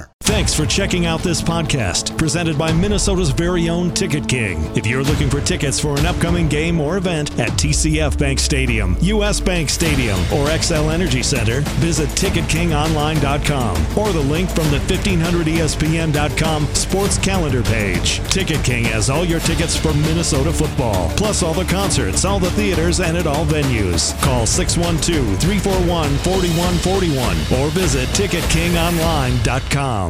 honor. Thanks for checking out this podcast presented by Minnesota's very own Ticket King. If you're looking for tickets for an upcoming game or event at TCF Bank Stadium, US Bank Stadium, or Xcel Energy Center, visit TicketKingOnline.com or the link from the 1500ESPN.com sports calendar page. Ticket King has all your tickets for Minnesota football, plus all the concerts, all the theaters, and at all venues. Call 612 341 4141 or visit TicketKingOnline.com.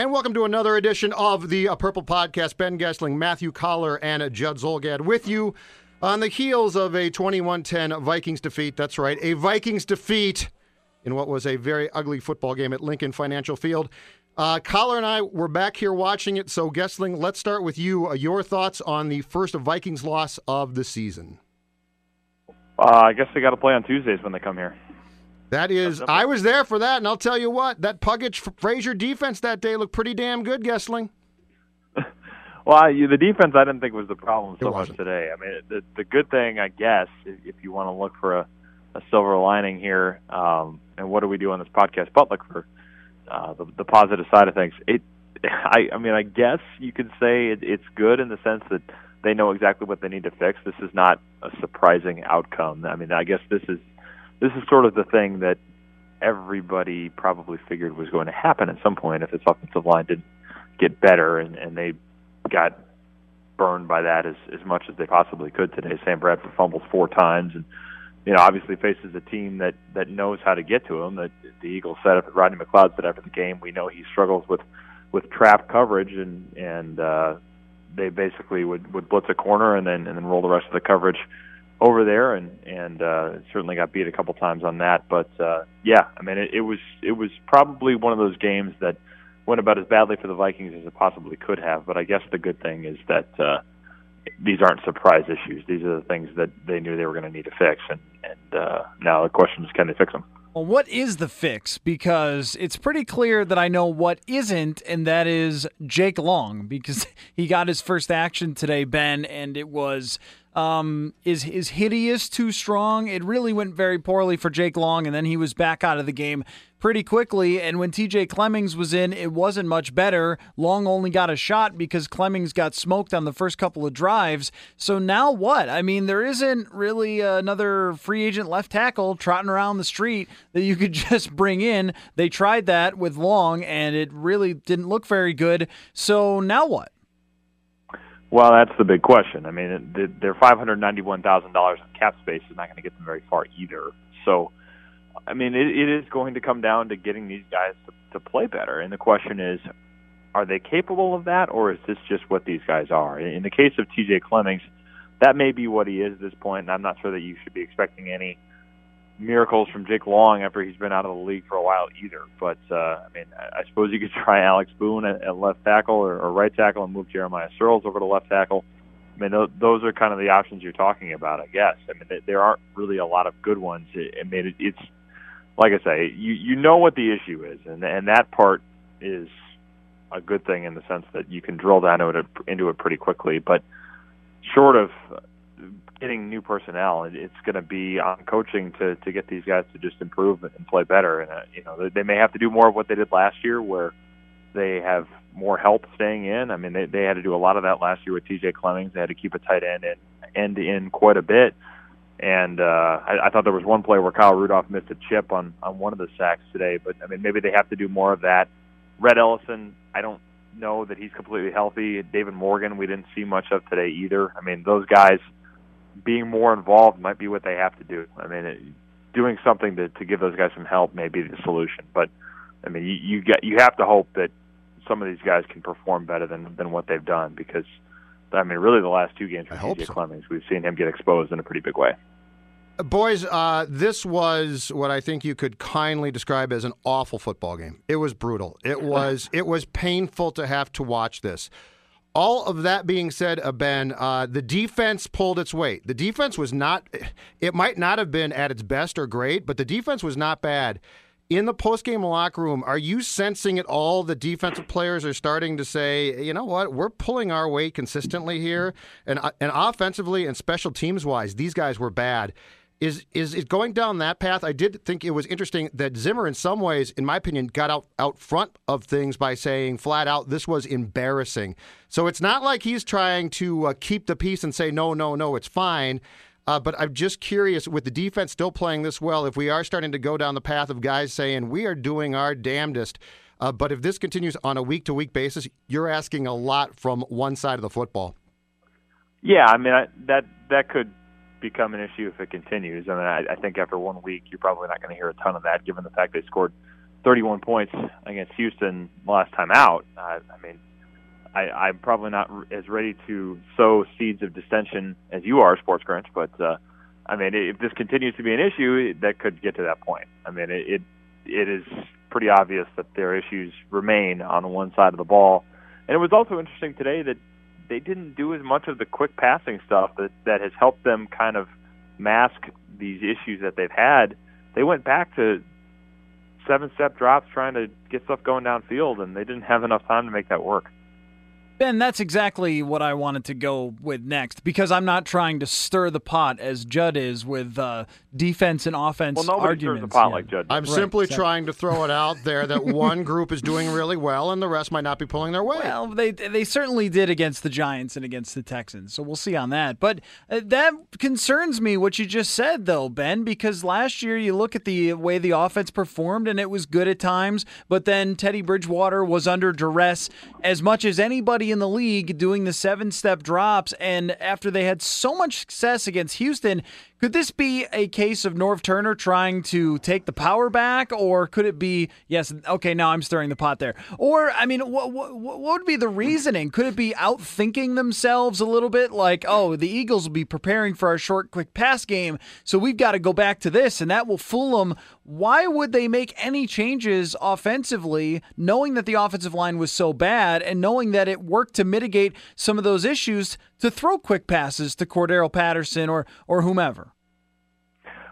And welcome to another edition of the uh, Purple Podcast. Ben Goessling, Matthew Coller, and uh, Judd Zulgad with you on the heels of a 21-10 Vikings defeat. That's right, a Vikings defeat in what was a very ugly football game at Lincoln Financial Field. Uh, Coller and I were back here watching it. So, Goessling, let's start with you. Uh, your thoughts on the first Vikings loss of the season. Uh, I guess they got to play on Tuesdays when they come here. That is, I was there for that, and I'll tell you what, that Puckett Frazier defense that day looked pretty damn good, Goessling. Well, I, the defense I didn't think was the problem so much today. I mean, the, the good thing, I guess, if, if you want to look for a, a silver lining here, um, and what do we do on this podcast, but look for uh, the, the positive side of things. It, I, I mean, I guess you could say it, it's good in the sense that they know exactly what they need to fix. This is not a surprising outcome. I mean, I guess this is this is sort of the thing that everybody probably figured was going to happen at some point if this offensive line didn't get better, and, and they got burned by that as as much as they possibly could today. Sam Bradford fumbles four times, and you know obviously faces a team that that knows how to get to him. That the Eagles said after Rodney McLeod said after the game, we know he struggles with with trap coverage, and and uh, they basically would would blitz a corner and then and then roll the rest of the coverage over there, and and uh, certainly got beat a couple times on that. But uh, yeah, I mean it, it was it was probably one of those games that went about as badly for the Vikings as it possibly could have. But I guess the good thing is that uh, these aren't surprise issues. These are the things that they knew they were going to need to fix, and and uh, now the question is, can they fix them? Well, what is the fix? Because it's pretty clear that I know what isn't, and that is Jake Long, because he got his first action today, Ben, and it was um, is is hideous too strong. It really went very poorly for Jake Long, and then he was back out of the game pretty quickly. And when TJ Clemmings was in, it wasn't much better. Long only got a shot because Clemmings got smoked on the first couple of drives. So now what? I mean, there isn't really another free agent left tackle trotting around the street that you could just bring in. They tried that with Long, and it really didn't look very good. So now what? Well, that's the big question. I mean, their five hundred ninety-one thousand dollars in cap space is not going to get them very far either. So, I mean, it, it is going to come down to getting these guys to, to play better. And the question is, are they capable of that, or is this just what these guys are? In the case of T.J. Clemmings, that may be what he is at this point, and I'm not sure that you should be expecting any miracles from Jake Long after he's been out of the league for a while either. But uh, I mean, I suppose you could try Alex Boone at, at left tackle or, or right tackle and move Jeremiah Sirles over to left tackle. I mean, tho- those are kind of the options you're talking about, I guess. I mean, th- there aren't really a lot of good ones. I I mean, it, it's like I say, you you know what the issue is, and and that part is a good thing in the sense that you can drill down into it, into it pretty quickly. But short of getting new personnel, it's going to be on coaching to to get these guys to just improve and play better. And uh, you know, they, may have to do more of what they did last year, where they have more help staying in. I mean, they they had to do a lot of that last year with T.J. Clemmings. They had to keep a tight end and end in quite a bit. And uh, I, I thought there was one play where Kyle Rudolph missed a chip on on one of the sacks today. But I mean, maybe they have to do more of that. Rhett Ellison, I don't know that he's completely healthy. David Morgan, we didn't see much of today either. I mean, those guys being more involved might be what they have to do. I mean, it, doing something to to give those guys some help may be the solution. But I mean, you you get you have to hope that some of these guys can perform better than than what they've done because I mean, really the last two games for DJ so. Clemmings, we've seen him get exposed in a pretty big way. Boys, uh, this was what I think you could kindly describe as an awful football game. It was brutal. It was it was painful to have to watch this. All of that being said, uh, Ben, uh, the defense pulled its weight. The defense was not. It might not have been at its best or great, but the defense was not bad in the post-game locker room, are you sensing it all? The defensive players are starting to say, you know what, we're pulling our weight consistently here, and uh, and offensively and special teams wise, these guys were bad. Is is it going down that path? I did think it was interesting that Zimmer, in some ways, in my opinion, got out out front of things by saying flat out this was embarrassing. So it's not like he's trying to uh, keep the peace and say no, no, no, it's fine. Uh, but I'm just curious, with the defense still playing this well, if we are starting to go down the path of guys saying we are doing our damnedest, uh, but if this continues on a week to week basis, you're asking a lot from one side of the football. Yeah, I mean I, that that could become an issue if it continues. I mean, I, I think after one week, you're probably not going to hear a ton of that, given the fact they scored 31 points against Houston last time out. Uh, I mean, I, I'm probably not as ready to sow seeds of dissension as you are, Sports Grinch. But uh, I mean, if this continues to be an issue, that could get to that point. I mean, it it, it is pretty obvious that their issues remain on one side of the ball. And it was also interesting today that they didn't do as much of the quick passing stuff that that has helped them kind of mask these issues that they've had. They went back to seven step drops trying to get stuff going downfield, and they didn't have enough time to make that work. Ben, that's exactly what I wanted to go with next because I'm not trying to stir the pot as Judd is with uh, defense and offense well, nobody arguments. Stirs the pot like Judd. I'm right, simply exactly. trying to throw it out there that one group is doing really well and the rest might not be pulling their weight. Well, they they certainly did against the Giants and against the Texans, so we'll see on that. But uh, that concerns me what you just said, though, Ben, because last year you look at the way the offense performed and it was good at times, but then Teddy Bridgewater was under duress as much as anybody in the league doing the seven step drops. And after they had so much success against Houston, could this be a case of Norv Turner trying to take the power back, or could it be yes? Okay, now I'm stirring the pot there. Or I mean, what, what, what would be the reasoning? Could it be outthinking themselves a little bit? Like, oh, the Eagles will be preparing for our short, quick pass game, so we've got to go back to this, and that will fool them. Why would they make any changes offensively, knowing that the offensive line was so bad, and knowing that it worked to mitigate some of those issues to throw quick passes to Cordarrelle Patterson or or whomever?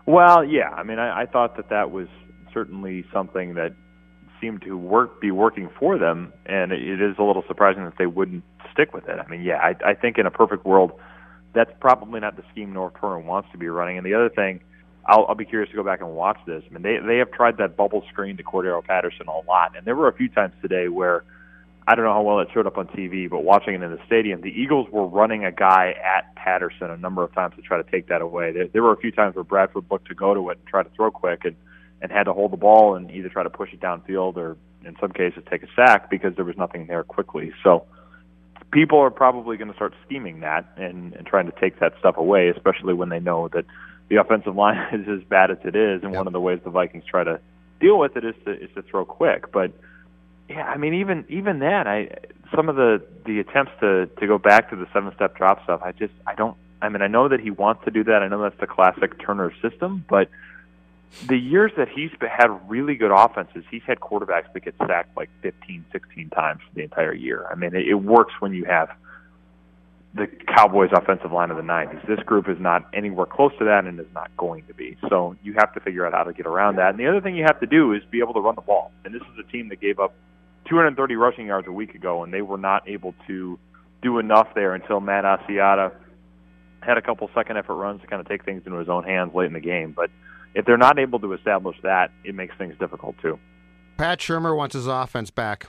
Well, yeah. I mean, I, I thought that that was certainly something that seemed to work be working for them, and it is a little surprising that they wouldn't stick with it. I mean, yeah, I, I think in a perfect world, that's probably not the scheme Norv Turner wants to be running. And the other thing, I'll, I'll be curious to go back and watch this. I mean, they they have tried that bubble screen to Cordarrelle Patterson a lot, and there were a few times today where I don't know how well it showed up on TV, but watching it in the stadium, the Eagles were running a guy at Patterson a number of times to try to take that away. There, there were a few times where Bradford looked to go to it and try to throw quick and, and had to hold the ball and either try to push it downfield or in some cases take a sack because there was nothing there quickly. So people are probably going to start scheming that and, and trying to take that stuff away, especially when they know that the offensive line is as bad as it is. And yep. one of the ways the Vikings try to deal with it is to is to throw quick. But yeah, I mean, even even that, I some of the the attempts to to go back to the seven step drop stuff, I just I don't. I mean, I know that he wants to do that. I know that's the classic Turner system, but the years that he's had really good offenses, he's had quarterbacks that get sacked like 15, 16 times the entire year. I mean, it, it works when you have the Cowboys' offensive line of the 90s. This group is not anywhere close to that and is not going to be. So you have to figure out how to get around that. And the other thing you have to do is be able to run the ball. And this is a team that gave up 230 rushing yards a week ago, and they were not able to do enough there until Matt Asiata had a couple second effort runs to kind of take things into his own hands late in the game. But if they're not able to establish that, it makes things difficult too. Pat Shurmur wants his offense back.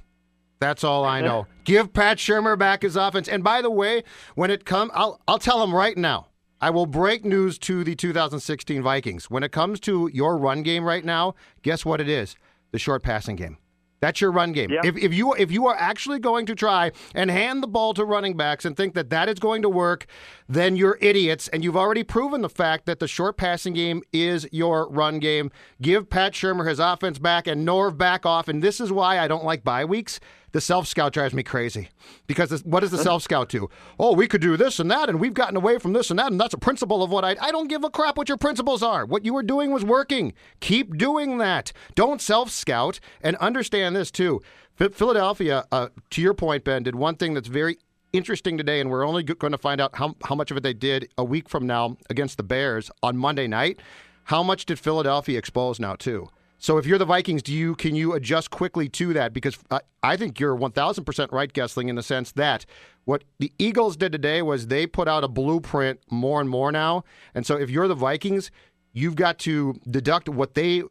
That's all I know. Give Pat Shurmur back his offense. And by the way, when it comes, I'll I'll tell him right now. I will break news to the 2016 Vikings. When it comes to your run game right now, guess what it is? The short passing game. That's your run game. If, if you if you are actually going to try and hand the ball to running backs and think that that is going to work, then you're idiots. And you've already proven the fact that the short passing game is your run game. Give Pat Shurmur his offense back and Norv back off. And this is why I don't like bye weeks. The self scout drives me crazy because this, what does the self scout do? Oh, we could do this and that, and we've gotten away from this and that, and that's a principle of what I. I don't give a crap what your principles are. What you were doing was working. Keep doing that. Don't self scout and understand this too. Ph- Philadelphia, uh, to your point, Ben, did one thing that's very interesting today, and we're only going to find out how, how much of it they did a week from now against the Bears on Monday night. How much did Philadelphia expose now, too? So if you're the Vikings, do you can you adjust quickly to that? Because I, I think you're 1,000% right, Goessling, in the sense that what the Eagles did today was they put out a blueprint more and more now. And so if you're the Vikings, you've got to deduct what they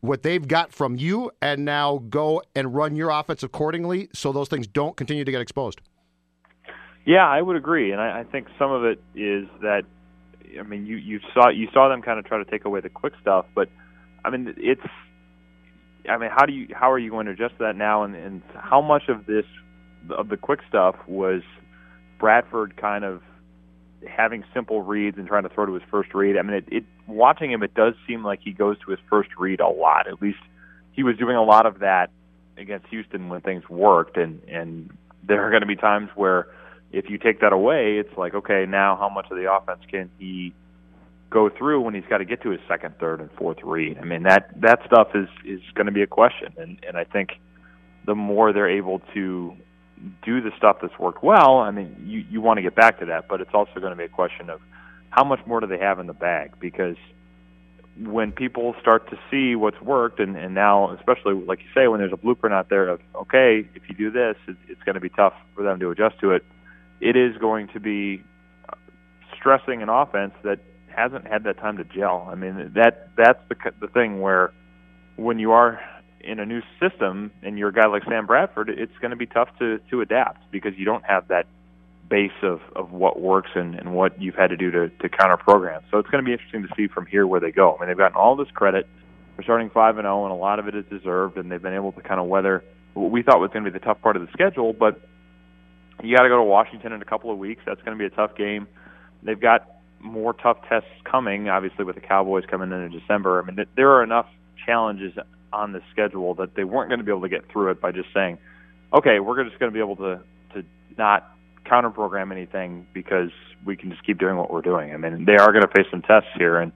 what they've got from you and now go and run your offense accordingly so those things don't continue to get exposed. Yeah, I would agree, and I, I think some of it is that, I mean, you you saw you saw them kind of try to take away the quick stuff, but I mean, it's, I mean, how do you how are you going to adjust that now, and, and how much of this of the quick stuff was Bradford kind of having simple reads and trying to throw to his first read? I mean, it, it watching him, it does seem like he goes to his first read a lot. At least he was doing a lot of that against Houston when things worked, and and there are going to be times where if you take that away, it's like, okay, now how much of the offense can he go through when he's got to get to his second, third, and fourth read? I mean, that that stuff is is going to be a question, and and I think the more they're able to do the stuff that's worked well, I mean, you you want to get back to that, but it's also going to be a question of how much more do they have in the bag? Because when people start to see what's worked and, and now especially like you say when there's a blueprint out there of okay if you do this it, it's going to be tough for them to adjust to it. It is going to be stressing an offense that hasn't had that time to gel. I mean, that that's the the thing where when you are in a new system and you're a guy like Sam Bradford, it's going to be tough to to adapt because you don't have that base of of what works and and what you've had to do to to counter program. So it's going to be interesting to see from here where they go. I mean, they've gotten all this credit for starting five and zero, and a lot of it is deserved, and they've been able to kind of weather what we thought was going to be the tough part of the schedule, but you got to go to Washington in a couple of weeks. That's going to be a tough game. They've got more tough tests coming, obviously with the Cowboys coming in in December. I mean, there are enough challenges on the schedule that they weren't going to be able to get through it by just saying, "Okay, we're just going to be able to to not counter program anything because we can just keep doing what we're doing." I mean, they are going to face some tests here, and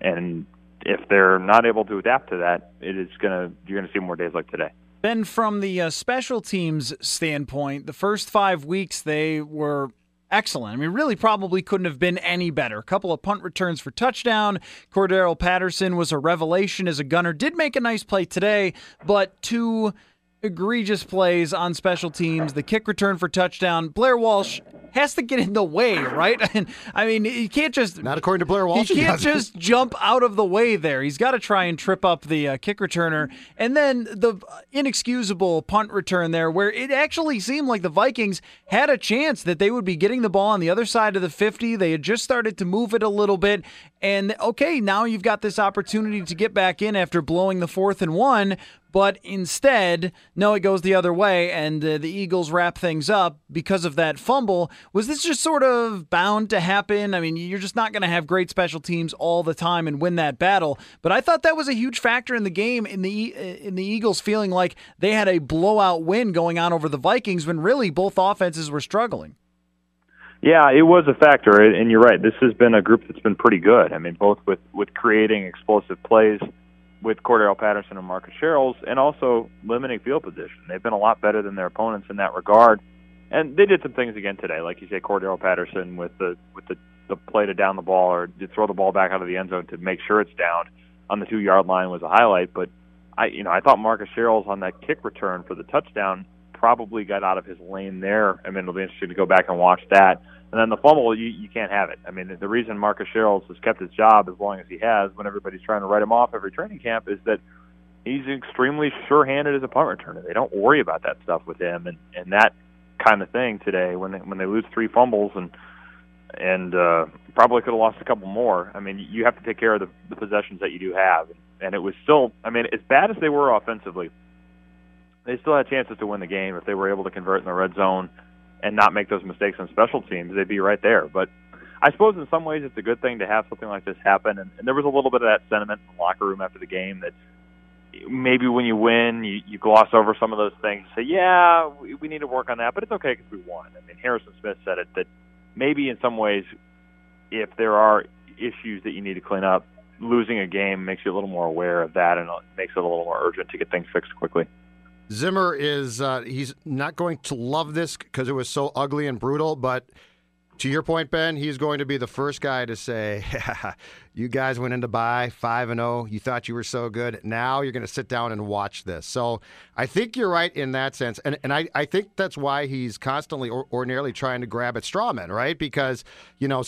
and if they're not able to adapt to that, it is going to you're going to see more days like today. Ben, from the uh, special teams standpoint, the first five weeks they were excellent. I mean, really probably couldn't have been any better. A couple of punt returns for touchdown. Cordarrelle Patterson was a revelation as a gunner. Did make a nice play today, but two egregious plays on special teams. The kick return for touchdown. Blair Walsh has to get in the way, right? And I mean, he can't just not according to Blair Walsh. He can't just jump out of the way there. He's got to try and trip up the uh, kick returner, and then the inexcusable punt return there, where it actually seemed like the Vikings had a chance that they would be getting the ball on the other side of the fifty. They had just started to move it a little bit, and okay, now you've got this opportunity to get back in after blowing the fourth and one. But instead, no, it goes the other way, and uh, the Eagles wrap things up because of that fumble. Was this just sort of bound to happen? I mean, you're just not going to have great special teams all the time and win that battle. But I thought that was a huge factor in the game in the in the Eagles feeling like they had a blowout win going on over the Vikings when really both offenses were struggling. Yeah, it was a factor, and you're right. This has been a group that's been pretty good. I mean, both with with creating explosive plays with Cordarrelle Patterson and Marcus Sherels, and also limiting field position. They've been a lot better than their opponents in that regard, and they did some things again today, like you say, Cordarrelle Patterson with the with the the play to down the ball or to throw the ball back out of the end zone to make sure it's down on the two yard line was a highlight. But I, you know, I thought Marcus Sherels on that kick return for the touchdown probably got out of his lane there. I mean, it'll be interesting to go back and watch that. And then the fumble, you, you can't have it. I mean, the reason Marcus Sherels has kept his job as long as he has, when everybody's trying to write him off every training camp, is that he's extremely sure-handed as a punt returner. They don't worry about that stuff with him, and and that kind of thing today when they, when they lose three fumbles and and uh, probably could have lost a couple more. I mean, you have to take care of the, the possessions that you do have, and it was still. I mean, as bad as they were offensively, they still had chances to win the game if they were able to convert in the red zone and not make those mistakes on special teams. They'd be right there, but. I suppose in some ways it's a good thing to have something like this happen, and, and there was a little bit of that sentiment in the locker room after the game that maybe when you win, you, you gloss over some of those things. And say, yeah, we, we need to work on that, but it's okay because we won. I mean, Harrison Smith said it that maybe in some ways, if there are issues that you need to clean up, losing a game makes you a little more aware of that and makes it a little more urgent to get things fixed quickly. Zimmer is uh, he's not going to love this because it was so ugly and brutal, but to your point, Ben, he's going to be the first guy to say, "You guys went into bye five and zero. You thought you were so good. Now you're going to sit down and watch this." So I think you're right in that sense, and and I, I think that's why he's constantly or, ordinarily trying to grab at strawmen, right? Because you know,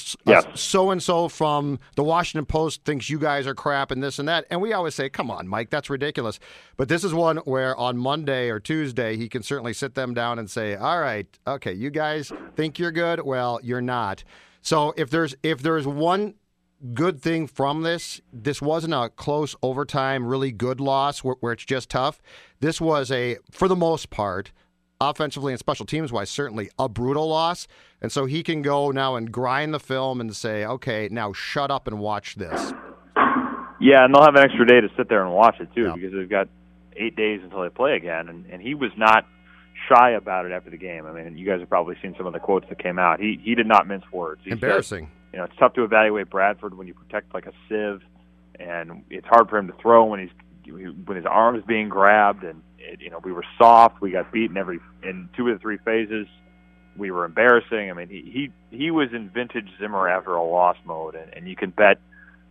so and so from the Washington Post thinks you guys are crap and this and that, and we always say, "Come on, Mike, that's ridiculous." But this is one where on Monday or Tuesday he can certainly sit them down and say, "All right, okay, you guys think you're good. Well, you're not." So if there's if there's one good thing from this. This wasn't a close overtime, really good loss where, where, it's just tough. This was a, for the most part, offensively and special teams wise, certainly a brutal loss. And so he can go now and grind the film and say, okay, now shut up and watch this. Yeah, and they'll have an extra day to sit there and watch it too, yeah. because they've got eight days until they play again. And, and he was not shy about it after the game. I mean, you guys have probably seen some of the quotes that came out. He he did not mince words. He Embarrassing. Said, you know, it's tough to evaluate Bradford when you protect like a sieve, and it's hard for him to throw when he's when his arm is being grabbed. And it, you know, we were soft. We got beaten every in two of the three phases. We were embarrassing. I mean, he he he was in vintage Zimmer after a loss mode, and, and you can bet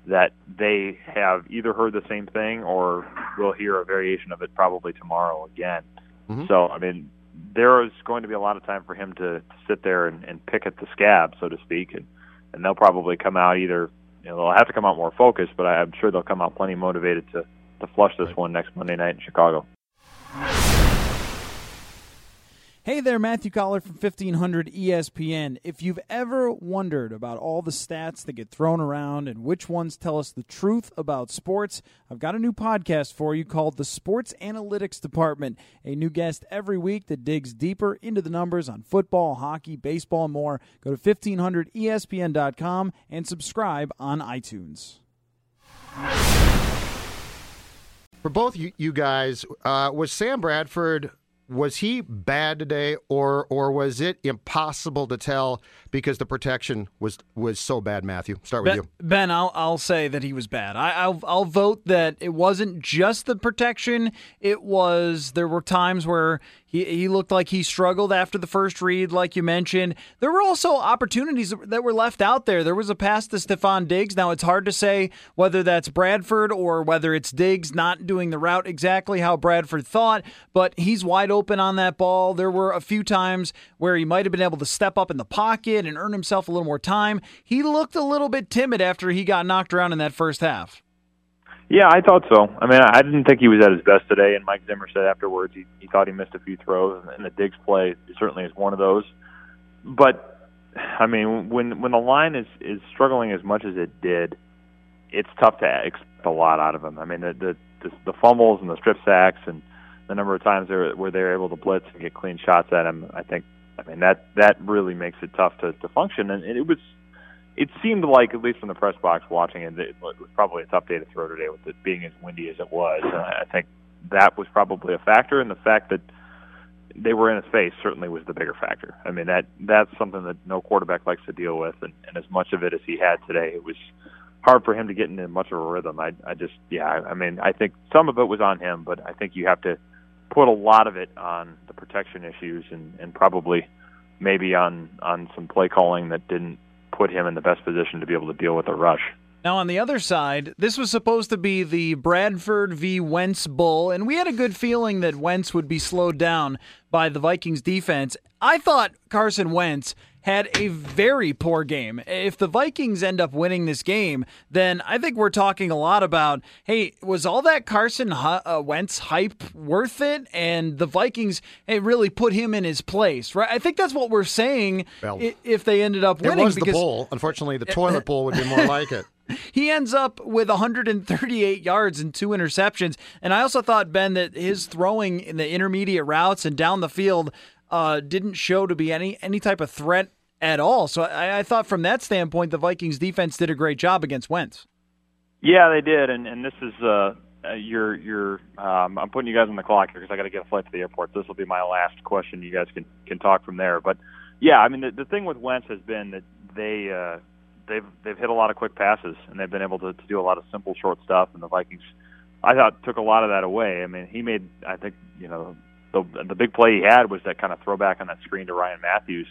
that they have either heard the same thing or will hear a variation of it probably tomorrow again. Mm-hmm. So, I mean, there is going to be a lot of time for him to, sit there and, and pick at the scab, so to speak, and and they'll probably come out either you know they'll have to come out more focused, but I'm sure they'll come out plenty motivated to to flush this one next Monday night in Chicago. Hey there, Matthew Coller from 1500 ESPN. If you've ever wondered about all the stats that get thrown around and which ones tell us the truth about sports, I've got a new podcast for you called The Sports Analytics Department. A new guest every week that digs deeper into the numbers on football, hockey, baseball, and more. Go to 1500ESPN.com and subscribe on iTunes. For both you, guys, uh, was Sam Bradford was he bad today, or or was it impossible to tell because the protection was was so bad? Matthew, start with ben, you. Ben, I'll I'll say that he was bad. I, will I'll vote that it wasn't just the protection. It was there were times where he, he looked like he struggled after the first read, like you mentioned. There were also opportunities that were left out there. There was a pass to Stefon Diggs. Now, it's hard to say whether that's Bradford or whether it's Diggs not doing the route exactly how Bradford thought, but he's wide open on that ball. There were a few times where he might have been able to step up in the pocket and earn himself a little more time. He looked a little bit timid after he got knocked around in that first half. Yeah, I thought so. I mean, I didn't think he was at his best today, and Mike Zimmer said afterwards he, he thought he missed a few throws, and the Diggs play certainly is one of those. But I mean, when when the line is is struggling as much as it did, it's tough to expect a lot out of him. I mean, the the the, the fumbles and the strip sacks and the number of times they're, where they're able to blitz and get clean shots at him, I think. I mean that that really makes it tough to to function, and, and it was it seemed like, at least from the press box watching it, it was probably a tough day to throw today with it being as windy as it was. I think that was probably a factor, and the fact that they were in his face certainly was the bigger factor. I mean that that's something that no quarterback likes to deal with, and, and as much of it as he had today, it was hard for him to get into much of a rhythm. I I just yeah, I mean I think some of it was on him, but I think you have to put a lot of it on the protection issues and and probably maybe on on some play calling that didn't put him in the best position to be able to deal with a rush. Now, on the other side, this was supposed to be the Bradford v. Wentz Bull, and we had a good feeling that Wentz would be slowed down by the Vikings defense. I thought Carson Wentz had a very poor game. If the Vikings end up winning this game, then I think we're talking a lot about hey, was all that Carson uh, Wentz hype worth it? And the Vikings hey, really put him in his place, right? I think that's what we're saying Well, if they ended up winning. It was the bowl. Unfortunately, the toilet bowl would be more like it. he ends up with 138 yards and two interceptions. And I also thought, Ben, that his throwing in the intermediate routes and down the field uh, didn't show to be any any type of threat at all. So I, I thought from that standpoint, the Vikings defense did a great job against Wentz. Yeah, they did, and and this is uh, your your um, I'm putting you guys on the clock here because I got to get a flight to the airport. This will be my last question. You guys can can talk from there. But yeah, I mean the, the thing with Wentz has been that they uh, they've they've hit a lot of quick passes and they've been able to, to do a lot of simple short stuff. And the Vikings, I thought, took a lot of that away. I mean, he made I think you know the the big play he had was that kind of throwback on that screen to Ryan Mathews.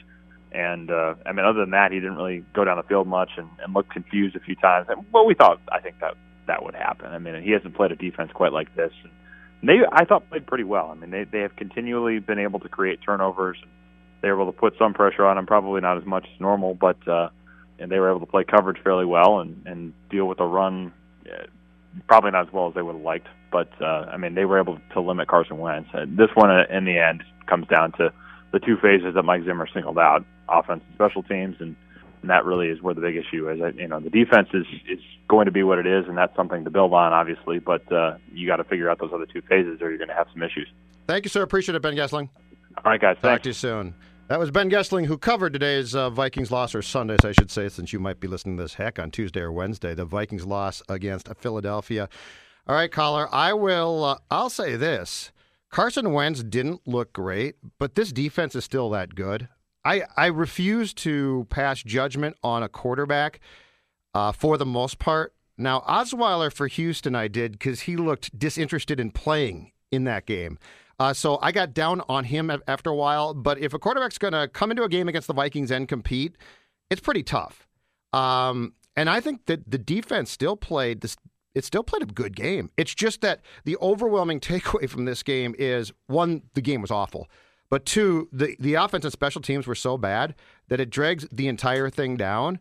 And uh, I mean, other than that, he didn't really go down the field much and, and looked confused a few times. And well, we thought I think that that would happen. I mean, he hasn't played a defense quite like this. And they, I thought, played pretty well. I mean, they they have continually been able to create turnovers. They were able to put some pressure on him, probably not as much as normal, but uh, and they were able to play coverage fairly well and and deal with the run, uh, probably not as well as they would have liked. But uh, I mean, they were able to limit Carson Wentz. Uh, this one, uh, in the end, comes down to the two phases that Mike Zimmer singled out: offense and special teams, and, and that really is where the big issue is. You know, the defense is is going to be what it is, and that's something to build on, obviously. But uh, you got to figure out those other two phases, or you're going to have some issues. Thank you, sir. Appreciate it, Ben Goessling. All right, guys. Talk Thanks. to you soon. That was Ben Goessling who covered today's uh, Vikings loss, or Sundays, I should say, since you might be listening to this heck on Tuesday or Wednesday. The Vikings loss against Philadelphia. All right, Coller. I will. Uh, I'll say this: Carson Wentz didn't look great, but this defense is still that good. I I refuse to pass judgment on a quarterback uh, for the most part. Now Osweiler for Houston, I did because he looked disinterested in playing in that game. Uh, so I got down on him after a while. But if a quarterback's going to come into a game against the Vikings and compete, it's pretty tough. Um, and I think that the defense still played this. It still played a good game. It's just that the overwhelming takeaway from this game is one, the game was awful, but two, the the offense and special teams were so bad that it drags the entire thing down.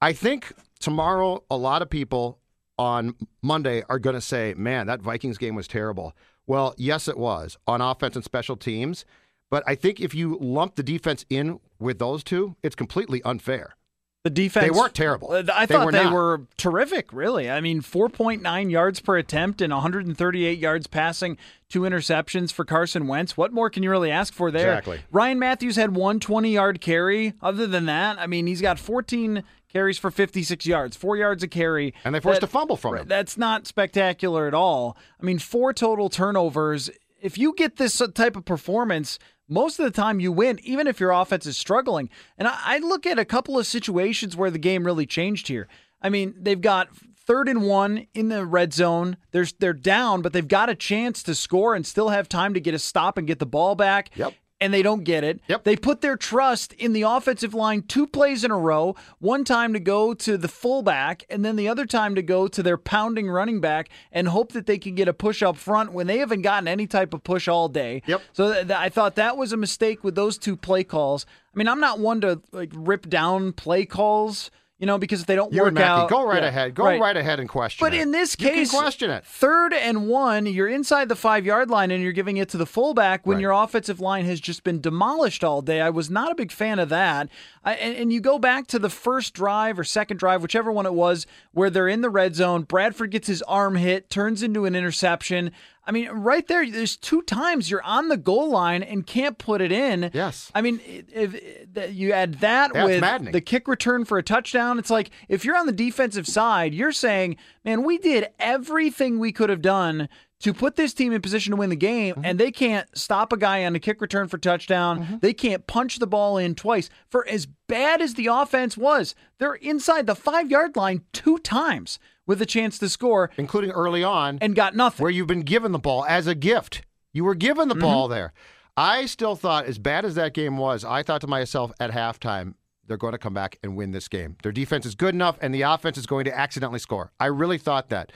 I think tomorrow a lot of people on Monday are going to say, "Man, that Vikings game was terrible." Well, yes, it was on offense and special teams. But I think if you lump the defense in with those two, it's completely unfair. The defense. They weren't terrible. Uh, I They thought were they not. were terrific, really. I mean, 4.9 yards per attempt and 138 yards passing, two interceptions for Carson Wentz. What more can you really ask for there? Exactly. Ryan Mathews had one 20 yard carry. Other than that, I mean, he's got 14 carries for 56 yards, four yards a carry. And they forced That- a fumble from him. That's not spectacular at all. I mean, four total turnovers. If you get this type of performance, most of the time you win, even if your offense is struggling. And I, I look at a couple of situations where the game really changed here. I mean, they've got third and one in the red zone. There's they're down, but they've got a chance to score and still have time to get a stop and get the ball back. Yep. And they don't get it. Yep. They put their trust in the offensive line two plays in a row, one time to go to the fullback, and then the other time to go to their pounding running back and hope that they can get a push up front when they haven't gotten any type of push all day. Yep. So th- th- I thought that was a mistake with those two play calls. I mean, I'm not one to like rip down play calls, you know, because if they don't You work Mackey, out, go right Yeah, ahead. Go right. ahead and question But it. in this You can case, question it. Third and one, you're inside the five yard line and you're giving it to the fullback when Right. your offensive line has just been demolished all day. I was not a big fan of that. I, and, and you go back to the first drive or second drive, whichever one it was, where they're in the red zone. Bradford gets his arm hit, turns into an interception. I mean, right there, there's two times you're on the goal line and can't put it in. Yes. I mean, if, if you add that it's with maddening. the kick return for a touchdown, it's like if you're on the defensive side, you're saying, man, we did everything we could have done to put this team in position to win the game, Mm-hmm. and they can't stop a guy on a kick return for touchdown. They can't punch the ball in twice. For as bad as the offense was, they're inside the five yard line two times with a chance to score including early on, and got nothing. where you've been given the ball as a gift. You were given the Mm-hmm. ball there. I still thought, as bad as that game was, I thought to myself at halftime, they're going to come back and win this game. Their defense is good enough, and the offense is going to accidentally score. I really thought that.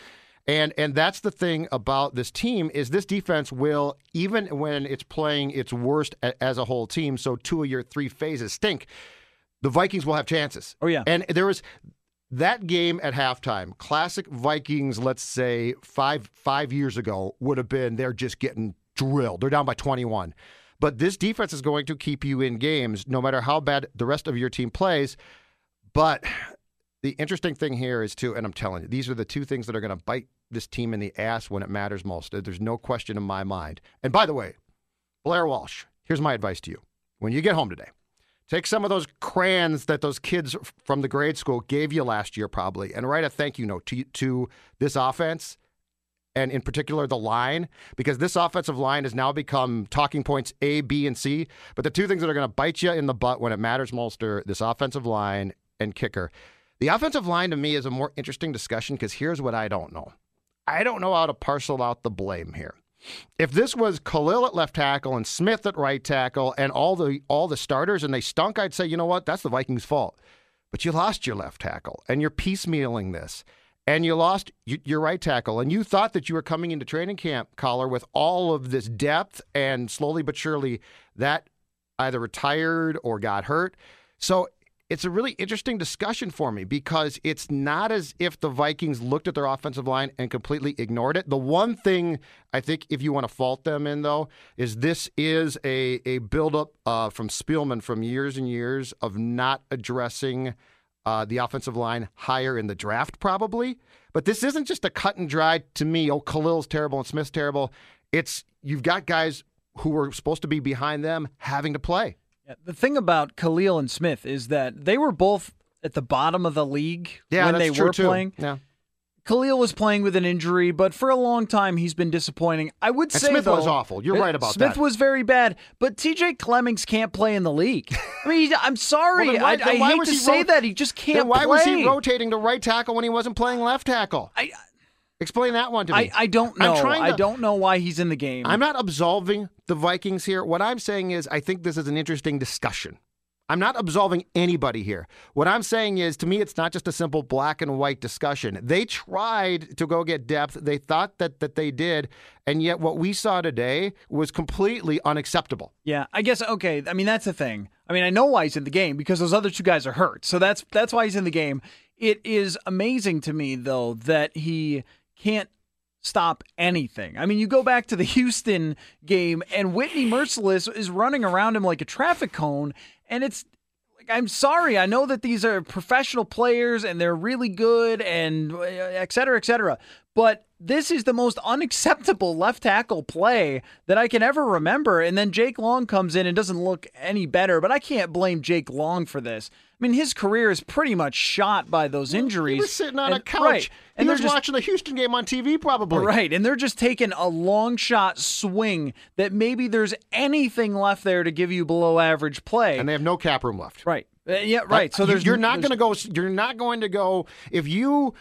And and that's the thing about this team is this defense will even when it's playing its worst a, as a whole team. So two of your three phases stink. The Vikings will have chances. Oh yeah. And there was that game at halftime. Classic Vikings. Let's say five five years ago would have been they're just getting drilled. They're down by twenty one. But this defense is going to keep you in games no matter how bad the rest of your team plays. But the interesting thing here is too, and I'm telling you, these are the two things that are going to bite this team in the ass when it matters most. There's no question in my mind. And by the way, Blair Walsh, here's my advice to you. When you get home today, take some of those crayons that those kids from the grade school gave you last year, probably, and write a thank you note to, to this offense and in particular the line, because this offensive line has now become talking points A, B, and C. But the two things that are going to bite you in the butt when it matters most are this offensive line and kicker. The offensive line to me is a more interesting discussion because here's what I don't know. I don't know how to parcel out the blame here. If this was Kalil at left tackle and Smith at right tackle and all the all the starters and they stunk, I'd say, you know what, that's the Vikings' fault. But you lost your left tackle and you're piecemealing this and you lost your right tackle, and you thought that you were coming into training camp, Coller, with all of this depth, and slowly but surely that either retired or got hurt. So it's a really interesting discussion for me because it's not as if the Vikings looked at their offensive line and completely ignored it. The one thing I think, if you want to fault them in, though, is this is a, a buildup uh, from Spielman from years and years of not addressing uh, the offensive line higher in the draft, probably. But this isn't just a cut and dry to me. Oh, Kalil's terrible and Smith's terrible. It's you've got guys who were supposed to be behind them having to play. Yeah, the thing about Kalil and Smith is that they were both at the bottom of the league yeah, when they were too. playing. Yeah. Kalil was playing with an injury, but for a long time he's been disappointing. I would And say Smith though, was awful. You're uh, right about Smith that. Smith was very bad, but TJ Clemmings can't play in the league. I mean, I'm sorry, Well, why- I, I hate to say rot- that he just can't Then why play. was he rotating to right tackle when he wasn't playing left tackle? I, Explain that one to me. I, I don't know. I'm trying I don't know why he's in the game. I'm not absolving the Vikings here. What I'm saying is, I think this is an interesting discussion. I'm not absolving anybody here. What I'm saying is, to me, it's not just a simple black and white discussion. They tried to go get depth. They thought that that they did, and yet what we saw today was completely unacceptable. Yeah, I guess okay. I mean, that's the thing. I mean, I know why he's in the game because those other two guys are hurt. So that's that's why he's in the game. It is amazing to me though that he can't stop anything. I mean, you go back to the Houston game and Whitney Mercilus is running around him like a traffic cone and it's like I'm sorry. I know that these are professional players and they're really good and uh, et cetera, et cetera. But this is the most unacceptable left tackle play that I can ever remember. And then Jake Long comes in and doesn't look any better, but I can't blame Jake Long for this. I mean, his career is pretty much shot by those injuries. He was sitting on a couch. Right. And he they're was just- watching the Houston game on TV, probably. Right, and they're just taking a long shot swing that maybe there's anything left there to give you below average play. And they have no cap room left. right, Uh, yeah, right. So there's you're not going to go. You're not going to go if you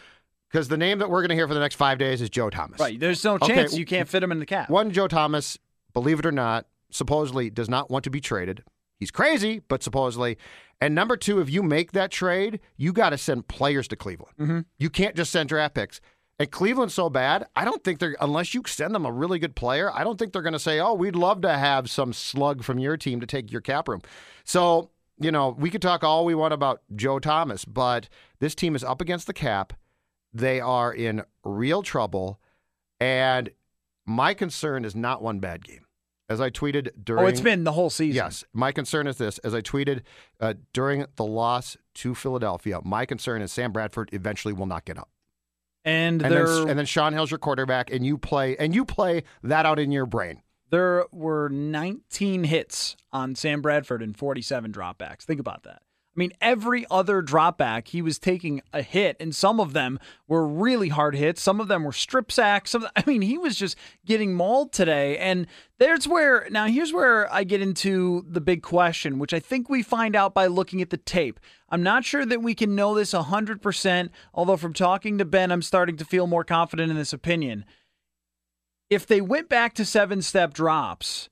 because the name that we're going to hear for the next five days is Joe Thomas. right. There's no Okay, chance you can't fit him in the cap. One Joe Thomas, believe it or not, supposedly does not want to be traded. He's crazy, but supposedly. And number two, if you make that trade, you got to send players to Cleveland. Mm-hmm. You can't just send draft picks. And Cleveland's so bad, I don't think they're, unless you send them a really good player, I don't think they're going to say, oh, we'd love to have some slug from your team to take your cap room. So, you know, we could talk all we want about Joe Thomas, but this team is up against the cap. They are in real trouble. And my concern is not one bad game. As I tweeted during. oh, it's been the whole season. Yes. My concern is this. As I tweeted uh, during the loss to Philadelphia, my concern is Sam Bradford eventually will not get up. and, And there then, and then Shaun Hill's your quarterback, and you play and you play that out in your brain. there were 19 hits on Sam Bradford and 47 dropbacks. Think about that. I mean, every other dropback, he was taking a hit, and some of them were really hard hits. Some of them were strip sacks. Some, I mean, he was just getting mauled today. And there's where, now here's where I get into the big question, which I think we find out by looking at the tape. I'm not sure that we can know this 100%, although from talking to Ben, I'm starting to feel more confident in this opinion. If they went back to seven step drops,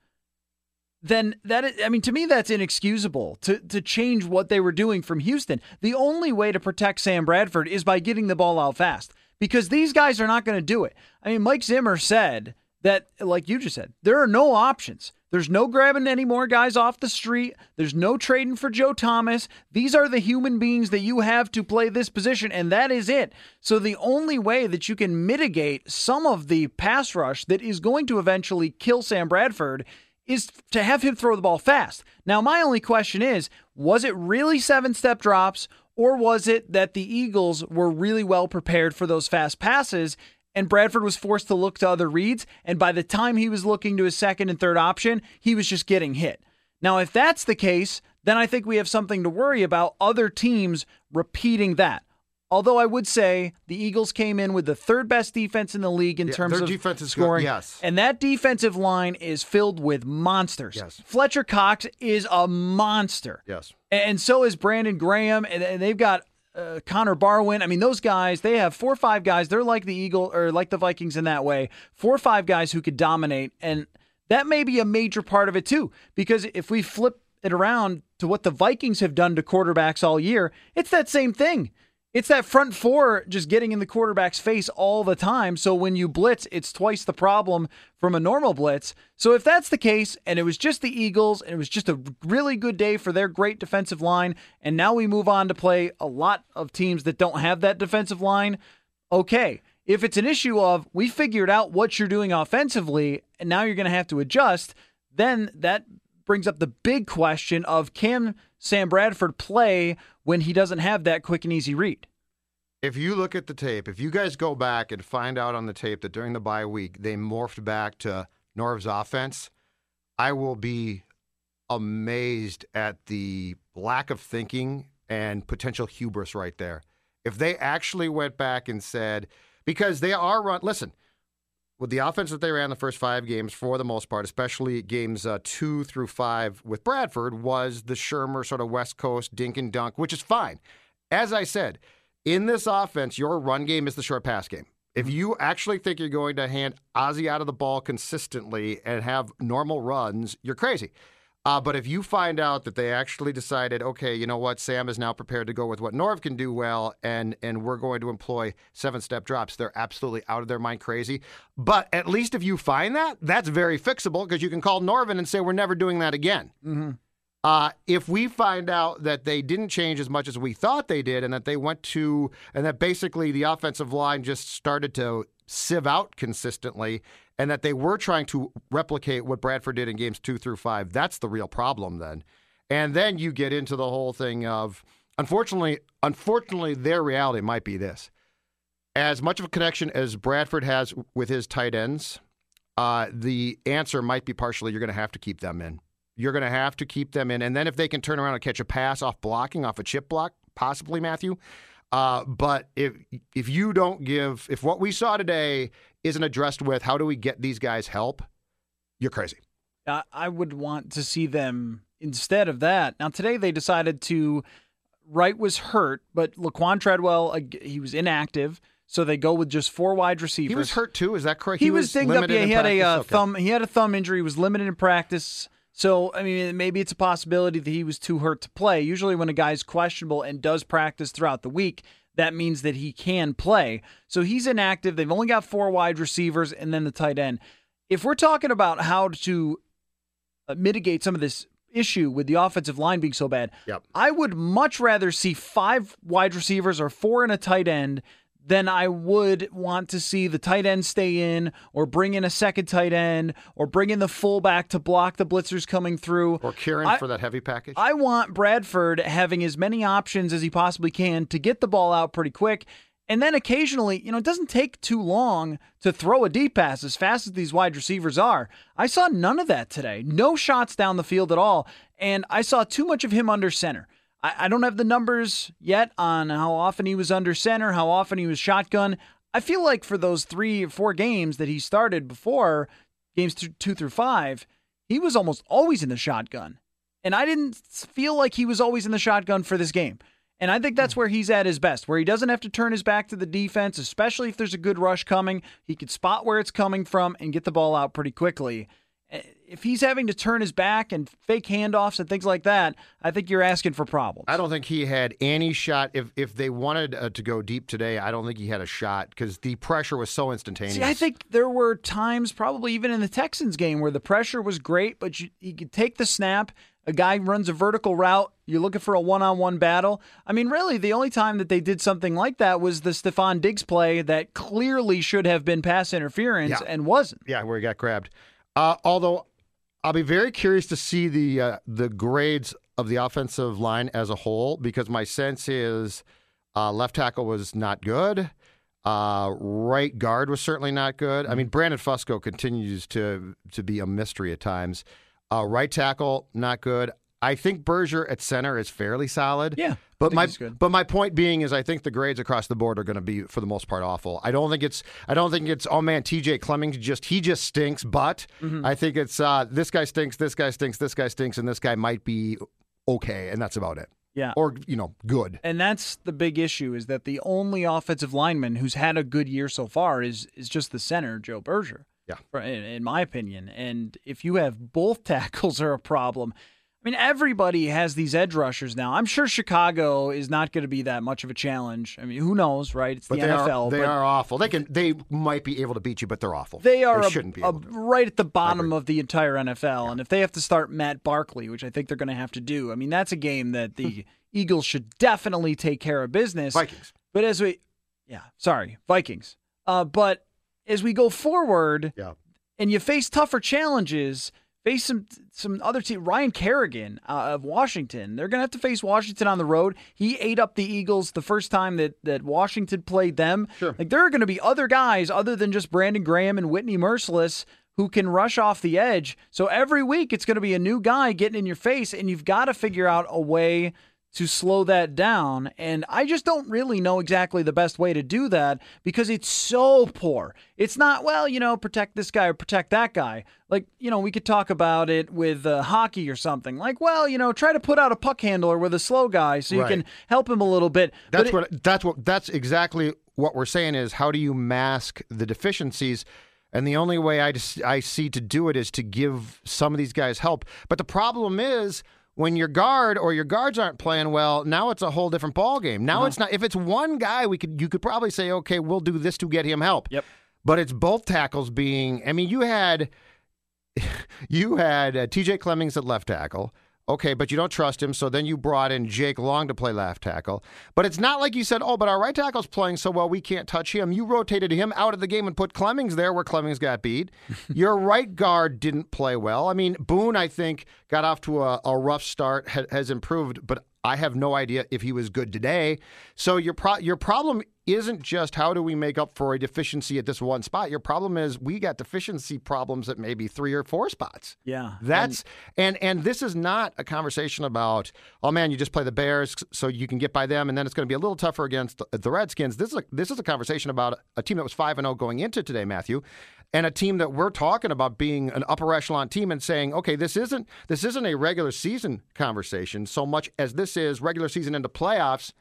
then that is, I mean to me that's inexcusable to to change what they were doing from Houston. The only way to protect Sam Bradford is by getting the ball out fast because these guys are not going to do it. I mean Mike Zimmer said that like you just said, there are no options. There's no grabbing any more guys off the street. There's no trading for Joe Thomas. These are the human beings that you have to play this position, and that is it. So, the only way that you can mitigate some of the pass rush that is going to eventually kill Sam Bradford is to have him throw the ball fast. Now, my only question is was it really seven step drops, or was it that the Eagles were really well prepared for those fast passes? And Bradford was forced to look to other reads. And by the time he was looking to his second and third option, he was just getting hit. Now, if that's the case, then I think we have something to worry about other teams repeating that. Although I would say the Eagles came in with the third best defense in the league in Yeah, terms of defense is good, scoring. yes. And that defensive line is filled with monsters. Yes. Fletcher Cox is a monster. Yes. And so is Brandon Graham, and and they've got uh, Connor Barwin. I mean, those guys, they have four or five guys. They're like the Eagle or like the Vikings in that way. Four or five guys who could dominate, and that may be a major part of it too. Because if we flip it around to what the Vikings have done to quarterbacks all year, it's that same thing. It's that front four just getting in the quarterback's face all the time. So when you blitz, it's twice the problem from a normal blitz. So if that's the case, and it was just the Eagles, and it was just a really good day for their great defensive line, and now we move on to play a lot of teams that don't have that defensive line, okay. If it's an issue of we figured out what you're doing offensively, and now you're going to have to adjust, then that brings up the big question of can Sam Bradford play when he doesn't have that quick and easy read? If you look at the tape, if you guys go back and find out on the tape that during the bye week they morphed back to Norv's offense, I will be amazed at the lack of thinking and potential hubris right there. If they actually went back and said, because they are run, listen, with the offense that they ran the first five games, for the most part, especially games uh, two through five with Bradford, was the Shurmur sort of West Coast dink and dunk, which is fine. As I said, in this offense, your run game is the short pass game. If you actually think you're going to hand Asiata the ball consistently and have normal runs, you're crazy. Uh, but if you find out that they actually decided, okay, you know what, Sam is now prepared to go with what Norv can do well, and and we're going to employ seven step drops, they're absolutely out of their mind crazy. But at least if you find that, that's very fixable because you can call Norvin and say we're never doing that again. Mm-hmm. Uh, if we find out that they didn't change as much as we thought they did, and that they went to, and that basically the offensive line just started to sieve out consistently, and that they were trying to replicate what Bradford did in games two through five, that's the real problem then. And then you get into the whole thing of, unfortunately, unfortunately, their reality might be this: as much of a connection as Bradford has with his tight ends, uh, the answer might be partially you're going to have to keep them in. You're going to have to keep them in. And then if they can turn around and catch a pass off blocking, off a chip block, possibly, Matthew. Uh, but if if you don't give, if what we saw today isn't addressed with how do we get these guys help, you're crazy. I, would want to see them instead of that. Now today they decided to. Wright was hurt, but Laquan Treadwell he was inactive, so they go with just four wide receivers. He was hurt too. Is that correct? He, was, dinged up. Yeah, he had a uh. Okay. thumb. He had a thumb injury. He was limited in practice. So I mean, maybe it's a possibility that he was too hurt to play. Usually, when a guy's questionable and does practice throughout the week, that means that he can play. So he's inactive. They've only got four wide receivers and then the tight end. If we're talking about how to uh, mitigate some of this issue with the offensive line being so bad, Yep. I would much rather see five wide receivers or four in a tight end than I would want to see the tight end stay in or bring in a second tight end or bring in the fullback to block the blitzers coming through. Or Kieran I- for that heavy package. I want Bradford having as many options as he possibly can to get the ball out pretty quick. And then occasionally, you know, it doesn't take too long to throw a deep pass as fast as these wide receivers are. I saw none of that today. No shots down the field at all. And I saw too much of him under center. I, I don't have the numbers yet on how often he was under center, how often he was shotgun. I feel like for those three or four games that he started before, games two, two through five, he was almost always in the shotgun. And I didn't feel like he was always in the shotgun for this game. And I think that's hmm. where he's at his best, where he doesn't have to turn his back to the defense, especially if there's a good rush coming. He could spot where it's coming from and get the ball out pretty quickly. If he's having to turn his back and fake handoffs and things like that, I think you're asking for problems. I don't think he had any shot. If if they wanted uh, to go deep today, I don't think he had a shot because the pressure was so instantaneous. See, I think there were times, probably even in the Texans game, where the pressure was great, but you, you could take the snap. A guy runs a vertical route. You're looking for a one-on-one battle. I mean, really, the only time that they did something like that was the Stefon Diggs play that clearly should have been pass interference Yeah. and wasn't. Yeah, where he got grabbed. Uh, although I'll be very curious to see the uh, the grades of the offensive line as a whole because my sense is uh, left tackle was not good. Uh, right guard was certainly not good. I mean, Brandon Fusco continues to to be a mystery at times. Uh, right tackle not good. I think Berger at center is fairly solid. Yeah, but my but my point being is I think the grades across the board are going to be for the most part awful. I don't think it's I don't think it's oh man TJ Clemmings just he just stinks. But Mm-hmm. I think it's uh, this guy stinks, this guy stinks, this guy stinks, and this guy might be okay, and that's about it. Yeah. Or you know good. And that's the big issue is that the only offensive lineman who's had a good year so far is is just the center, Joe Berger. Yeah. In, in my opinion. And if you have both tackles are a problem. I mean, everybody has these edge rushers now. I'm sure Chicago is not going to be that much of a challenge. I mean, who knows, right? It's But the they NFL. are they are awful. They can they might be able to beat you, but they're awful. they are a- shouldn't be a- right at the bottom of the entire NFL. And if they have to start Matt Barkley, which I think they're going to have to do, I mean, that's a game that the Eagles should definitely take care of business. Vikings. But as we, yeah, sorry, Vikings. Uh, but as we go forward, Yeah. and you face tougher challenges, face some some other team. Ryan Kerrigan uh, of Washington. They're gonna have to face Washington on the road. He ate up the Eagles the first time that that Washington played them. Sure. Like there are gonna be other guys other than just Brandon Graham and Whitney Mercilus. Who can rush off the edge? So every week it's going to be a new guy getting in your face, and you've got to figure out a way to slow that down. And I just don't really know exactly the best way to do that because it's so poor. It's not, well, you know, protect this guy or protect that guy. Like, you know, we could talk about it with uh, hockey or something. Like, well, you know, try to put out a puck handler with a slow guy so you Right. can help him a little bit. That's it- what that's what that's exactly what we're saying is how do you mask the deficiencies? And the only way I, just- I see to do it is to give some of these guys help. But the problem is when your guard or your guards aren't playing well, now it's a whole different ball game. Now it's not. If it's one guy, we could you could probably say, okay, we'll do this to get him help. Yep. But it's both tackles being. I mean, you had you had uh, T.J. Clemmings at left tackle. Okay, but you don't trust him, so then you brought in Jake Long to play left tackle. But it's not like you said, oh, but our right tackle's playing so well we can't touch him. You rotated him out of the game and put Clemmings there where Clemmings got beat. Your right guard didn't play well. I mean, Boone, I think, got off to a, a rough start, ha- has improved, but I have no idea if he was good today. So your pro- your problem isn't just how do we make up for a deficiency at this one spot. Your problem is we got deficiency problems at maybe three or four spots. Yeah. That's and and this is not a conversation about oh man you just play the Bears so you can get by them and then it's going to be a little tougher against the, the Redskins. This is a, this is a conversation about a team that was five and zero going into today, Matthew, and a team that we're talking about being an upper echelon team and saying okay this isn't this isn't a regular season conversation so much as this is regular season into playoffs,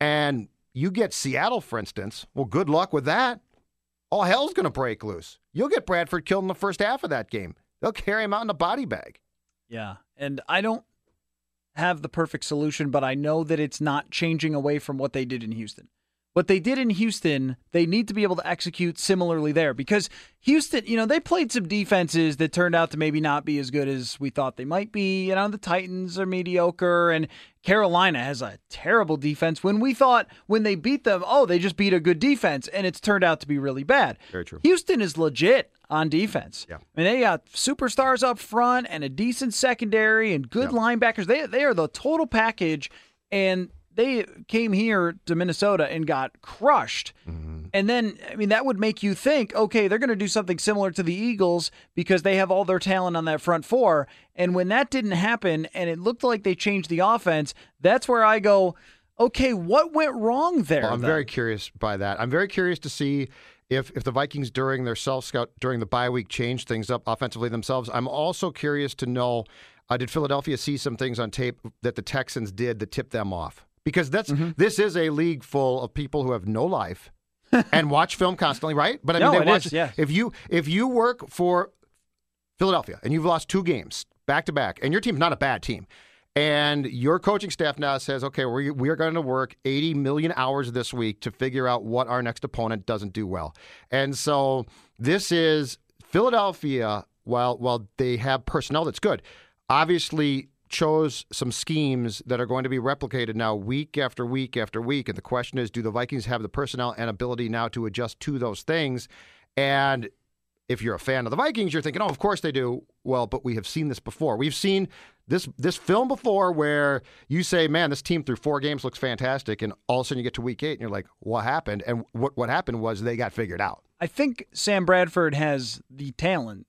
and you get Seattle for instance. Well, good luck with that. All hell's going to break loose. You'll get Bradford killed in the first half of that game. They'll carry him out in a body bag. Yeah. And I don't have the perfect solution, but I know that it's not changing away from what they did in Houston. What they did in Houston, they need to be able to execute similarly there because Houston, you know, they played some defenses that turned out to maybe not be as good as we thought they might be. You know, the Titans are mediocre and Carolina has a terrible defense when we thought when they beat them, oh, they just beat a good defense and it's turned out to be really bad. Very true. Houston is legit on defense. Yeah. I mean, they got superstars up front and a decent secondary and good linebackers. They they are the total package, and they came here to Minnesota and got crushed. And then, I mean, that would make you think, okay, they're going to do something similar to the Eagles because they have all their talent on that front four. And when that didn't happen, and it looked like they changed the offense, that's where I go, okay, what went wrong there? Well, I'm then? very curious by that. I'm very curious to see if if the Vikings during their self scout during the bye week changed things up offensively themselves. I'm also curious to know uh, did Philadelphia see some things on tape that the Texans did that tipped them off? Because that's Mm-hmm. this is a league full of people who have no life and watch film constantly, right? But I mean, No, they watch. is, yes. If you if you work for Philadelphia, and you've lost two games back to back, and your team's not a bad team. And your coaching staff now says, okay, we, we are going to work 80 million hours this week to figure out what our next opponent doesn't do well. And so this is Philadelphia, while, while they have personnel that's good, obviously chose some schemes that are going to be replicated now week after week after week. And the question is, do the Vikings have the personnel and ability now to adjust to those things? And if you're a fan of the Vikings, you're thinking, oh, of course they do. Well, but we have seen this before. We've seen this this film before where you say, man, this team through four games looks fantastic, and all of a sudden you get to week eight and you're like, what happened? And what what happened was they got figured out. I think Sam Bradford has the talent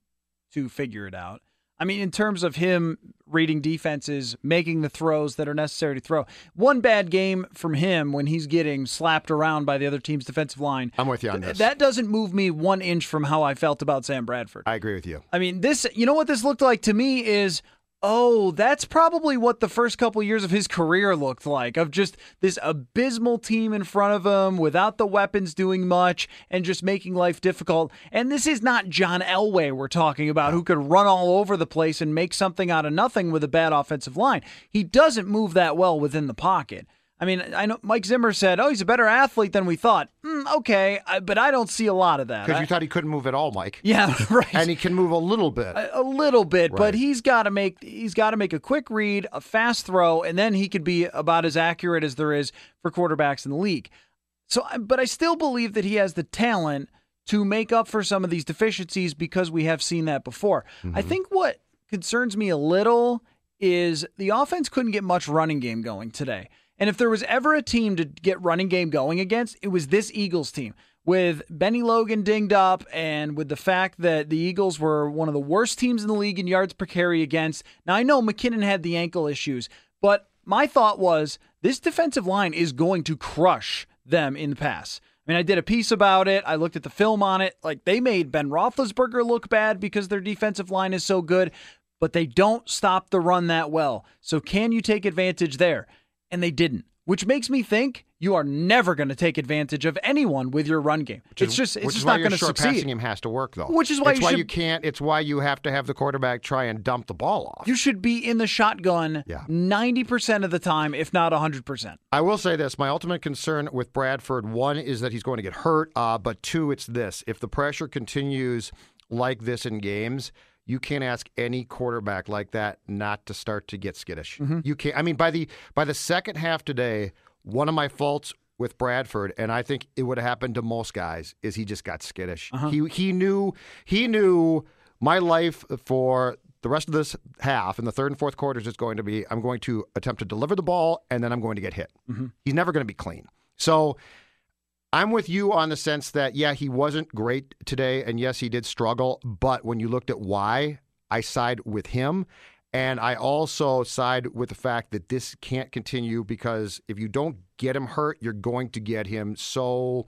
to figure it out. I mean, in terms of him reading defenses, making the throws that are necessary to throw. One bad game from him when he's getting slapped around by the other team's defensive line. I'm with you on this. That doesn't move me one inch from how I felt about Sam Bradford. I agree with you. I mean, this, you know what this looked like to me is Oh, that's probably what the first couple years of his career looked like of just this abysmal team in front of him without the weapons doing much and just making life difficult. And this is not John Elway we're talking about who could run all over the place and make something out of nothing with a bad offensive line. He doesn't move that well within the pocket. I mean, I know Mike Zimmer said, "Oh, he's a better athlete than we thought." Mm, okay, I, but I don't see a lot of that. Because you thought he couldn't move at all, Mike. yeah, right. And he can move a little bit. a, a little bit, Right. but he's got to make he's got to make a quick read, a fast throw, and then he could be about as accurate as there is for quarterbacks in the league. So, but I still believe that he has the talent to make up for some of these deficiencies because we have seen that before. I think what concerns me a little is the offense couldn't get much running game going today. And if there was ever a team to get running game going against, it was this Eagles team. With Bennie Logan dinged up and with the fact that the Eagles were one of the worst teams in the league in yards per carry against. Now, I know McKinnon had the ankle issues, but my thought was this defensive line is going to crush them in the pass. I mean, I did a piece about it. I looked at the film on it. Like, they made Ben Roethlisberger look bad because their defensive line is so good, but they don't stop the run that well. So, can you take advantage there? And they didn't, which makes me think you are never going to take advantage of anyone with your run game. Which is- it's just, it's which just is why not going to succeed. passing game has to work, though. Which is why it's you why should- you can't. It's why you have to have the quarterback try and dump the ball off. You should be in the shotgun Yeah. 90% of the time, if not 100%. I will say this: my ultimate concern with Bradford, one is that he's going to get hurt, uh, but two, it's this: if the pressure continues like this in games. You can't ask any quarterback like that not to start to get skittish. Mm-hmm. You can't. I mean, by the by the second half today, one of my faults with Bradford, and I think it would have happened to most guys, is he just got skittish. Uh-huh. He he knew he knew my life for the rest of this half in the third and fourth quarters is going to be I'm going to attempt to deliver the ball and then I'm going to get hit. He's never going to be clean. So I'm with you on the sense that yeah, he wasn't great today and yes, he did struggle, but when you looked at why, I side with him. And I also side with the fact that this can't continue because if you don't get him hurt, you're going to get him so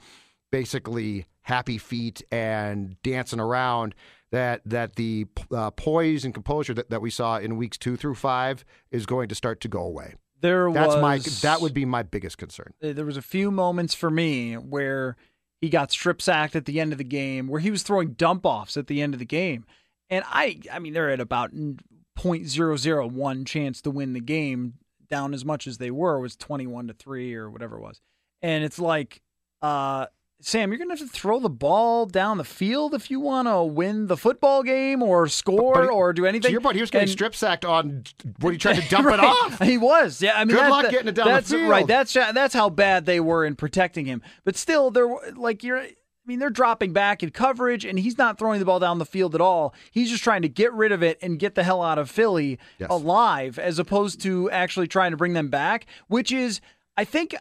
basically happy feet and dancing around that that the uh, poise and composure that, that we saw in weeks two through five is going to start to go away. There That's was my that would be my biggest concern. there was a few moments for me where he got strip sacked at the end of the game, where he was throwing dump offs at the end of the game, and I I mean they're at about 0.001 chance to win the game, down as much as they were was 21 to three or whatever it was, and it's like. uh Sam, you're going to have to throw the ball down the field if you want to win the football game or score But he- or do anything. To your point, he was getting And- strip sacked on when he tried to dump it off. He was. Yeah, I mean, Good that- luck that- getting it down the that's, field. Right. That's that's how bad they were in protecting him. But still, they're like you're. I mean, they're dropping back in coverage, and he's not throwing the ball down the field at all. He's just trying to get rid of it and get the hell out of Philly Yes. alive, as opposed to actually trying to bring them back. Which is, I think,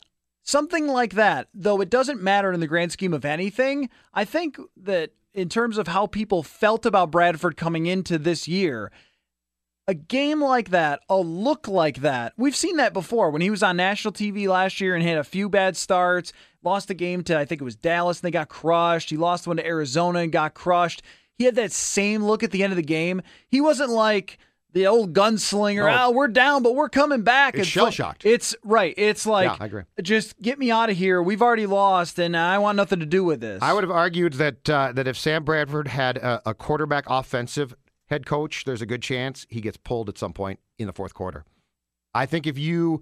something like that. Though it doesn't matter in the grand scheme of anything. I think that in terms of how people felt about Bradford coming into this year a game like that, a look like that. We've seen that before when he was on national TV last year and had a few bad starts. Lost a game to I think it was Dallas and they got crushed. He lost one to Arizona and got crushed. He had that same look at the end of the game. He wasn't like the old gunslinger. No. Oh, we're down, but we're coming back. It's like- shell-shocked. It's right. It's like Yeah, I agree. just get me out of here. We've already lost, and I want nothing to do with this. I would have argued that uh, that if Sam Bradford had a, a quarterback offensive head coach, there's a good chance he gets pulled at some point in the fourth quarter. I think if you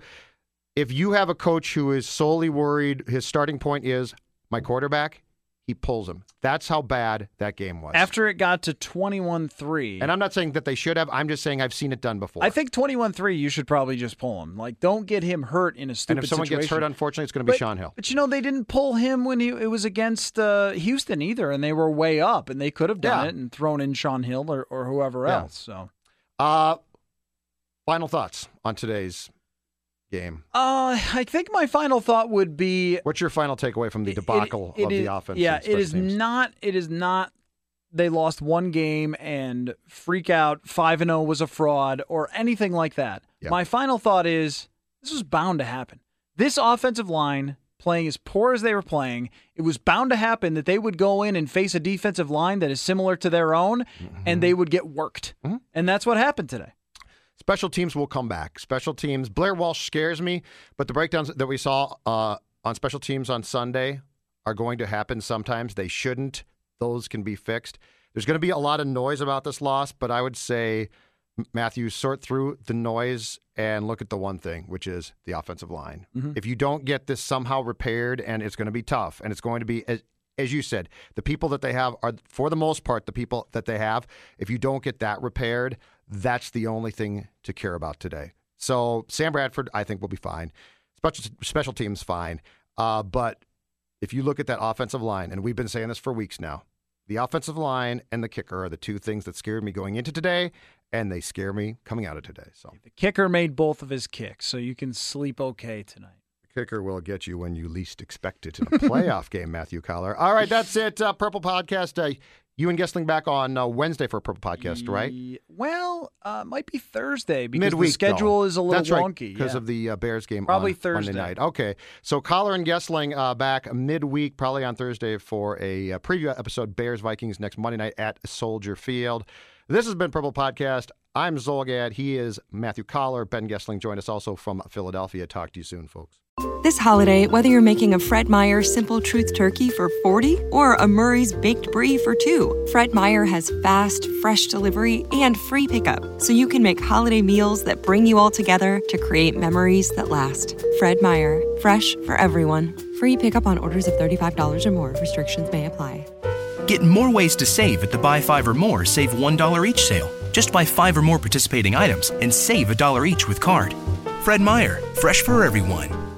if you have a coach who is solely worried, his starting point is my quarterback, he pulls him. That's how bad that game was. After it got to 21 3. and I'm not saying that they should have. I'm just saying I've seen it done before. I think 21 3, you should probably just pull him. Like, don't get him hurt in a stupid and if someone situation. gets hurt, unfortunately, it's going to be but, Shaun Hill. But you know, they didn't pull him when he, it was against uh, Houston either, and they were way up, and they could have done Yeah. it and thrown in Shaun Hill or, or whoever Yeah. else. So, Uh, final thoughts on today's game. uh, I think my final thought would be What's your final takeaway from the It- debacle it of is- the offense? Yeah, it is teams? not. It is not. They lost one game and freak out. Five and zero was a fraud or anything like that. Yeah. My final thought is this was bound to happen. This offensive line playing as poor as they were playing, it was bound to happen that they would go in and face a defensive line that is similar to their own, Mm-hmm. and they would get worked. And that's what happened today. Special teams will come back. Special teams. Blair Walsh scares me, but the breakdowns that we saw uh, on special teams on Sunday are going to happen sometimes. They shouldn't. Those can be fixed. There's going to be a lot of noise about this loss, but I would say, Matthew, sort through the noise and look at the one thing, which is the offensive line. If you don't get this somehow repaired, and it's going to be tough, and it's going to be, as, as you said, the people that they have are, for the most part, the people that they have. If you don't get that repaired, that's the only thing to care about today. So Sam Bradford, I think, will be fine. Special special teams, fine. Uh, but if you look at that offensive line, and we've been saying this for weeks now, the offensive line and the kicker are the two things that scared me going into today, and they scare me coming out of today. So The kicker made both of his kicks, so you can sleep okay tonight. the kicker will get you when you least expect it in a playoff game, Matthew Coller. All right, that's it. Uh, Purple Podcast. Uh, you and Goessling back on uh, Wednesday for a Purple Podcast, right? Well, uh, might be Thursday because Midweek the schedule though. is a little That's right, wonky because yeah. of the uh, Bears game. Probably on Thursday. Monday night. Okay, so Coller and Goessling uh, back midweek, probably on Thursday for a uh, preview episode. Bears Vikings next Monday night at Soldier Field. This has been Purple Podcast. I'm Zulgad. He is Matthew Coller. Ben Goessling joined us also from Philadelphia. Talk to you soon, folks. This holiday, whether you're making a Fred Meyer Simple Truth Turkey for 40 or a Murray's Baked Brie for two, Fred Meyer has fast, fresh delivery and free pickup, so you can make holiday meals that bring you all together to create memories that last. Fred Meyer, fresh for everyone. Free pickup on orders of $35 or more. Restrictions may apply. Get more ways to save at the Buy Five or More Save $1 each sale. Just buy five or more participating items and save a dollar each with card. Fred Meyer, fresh for everyone.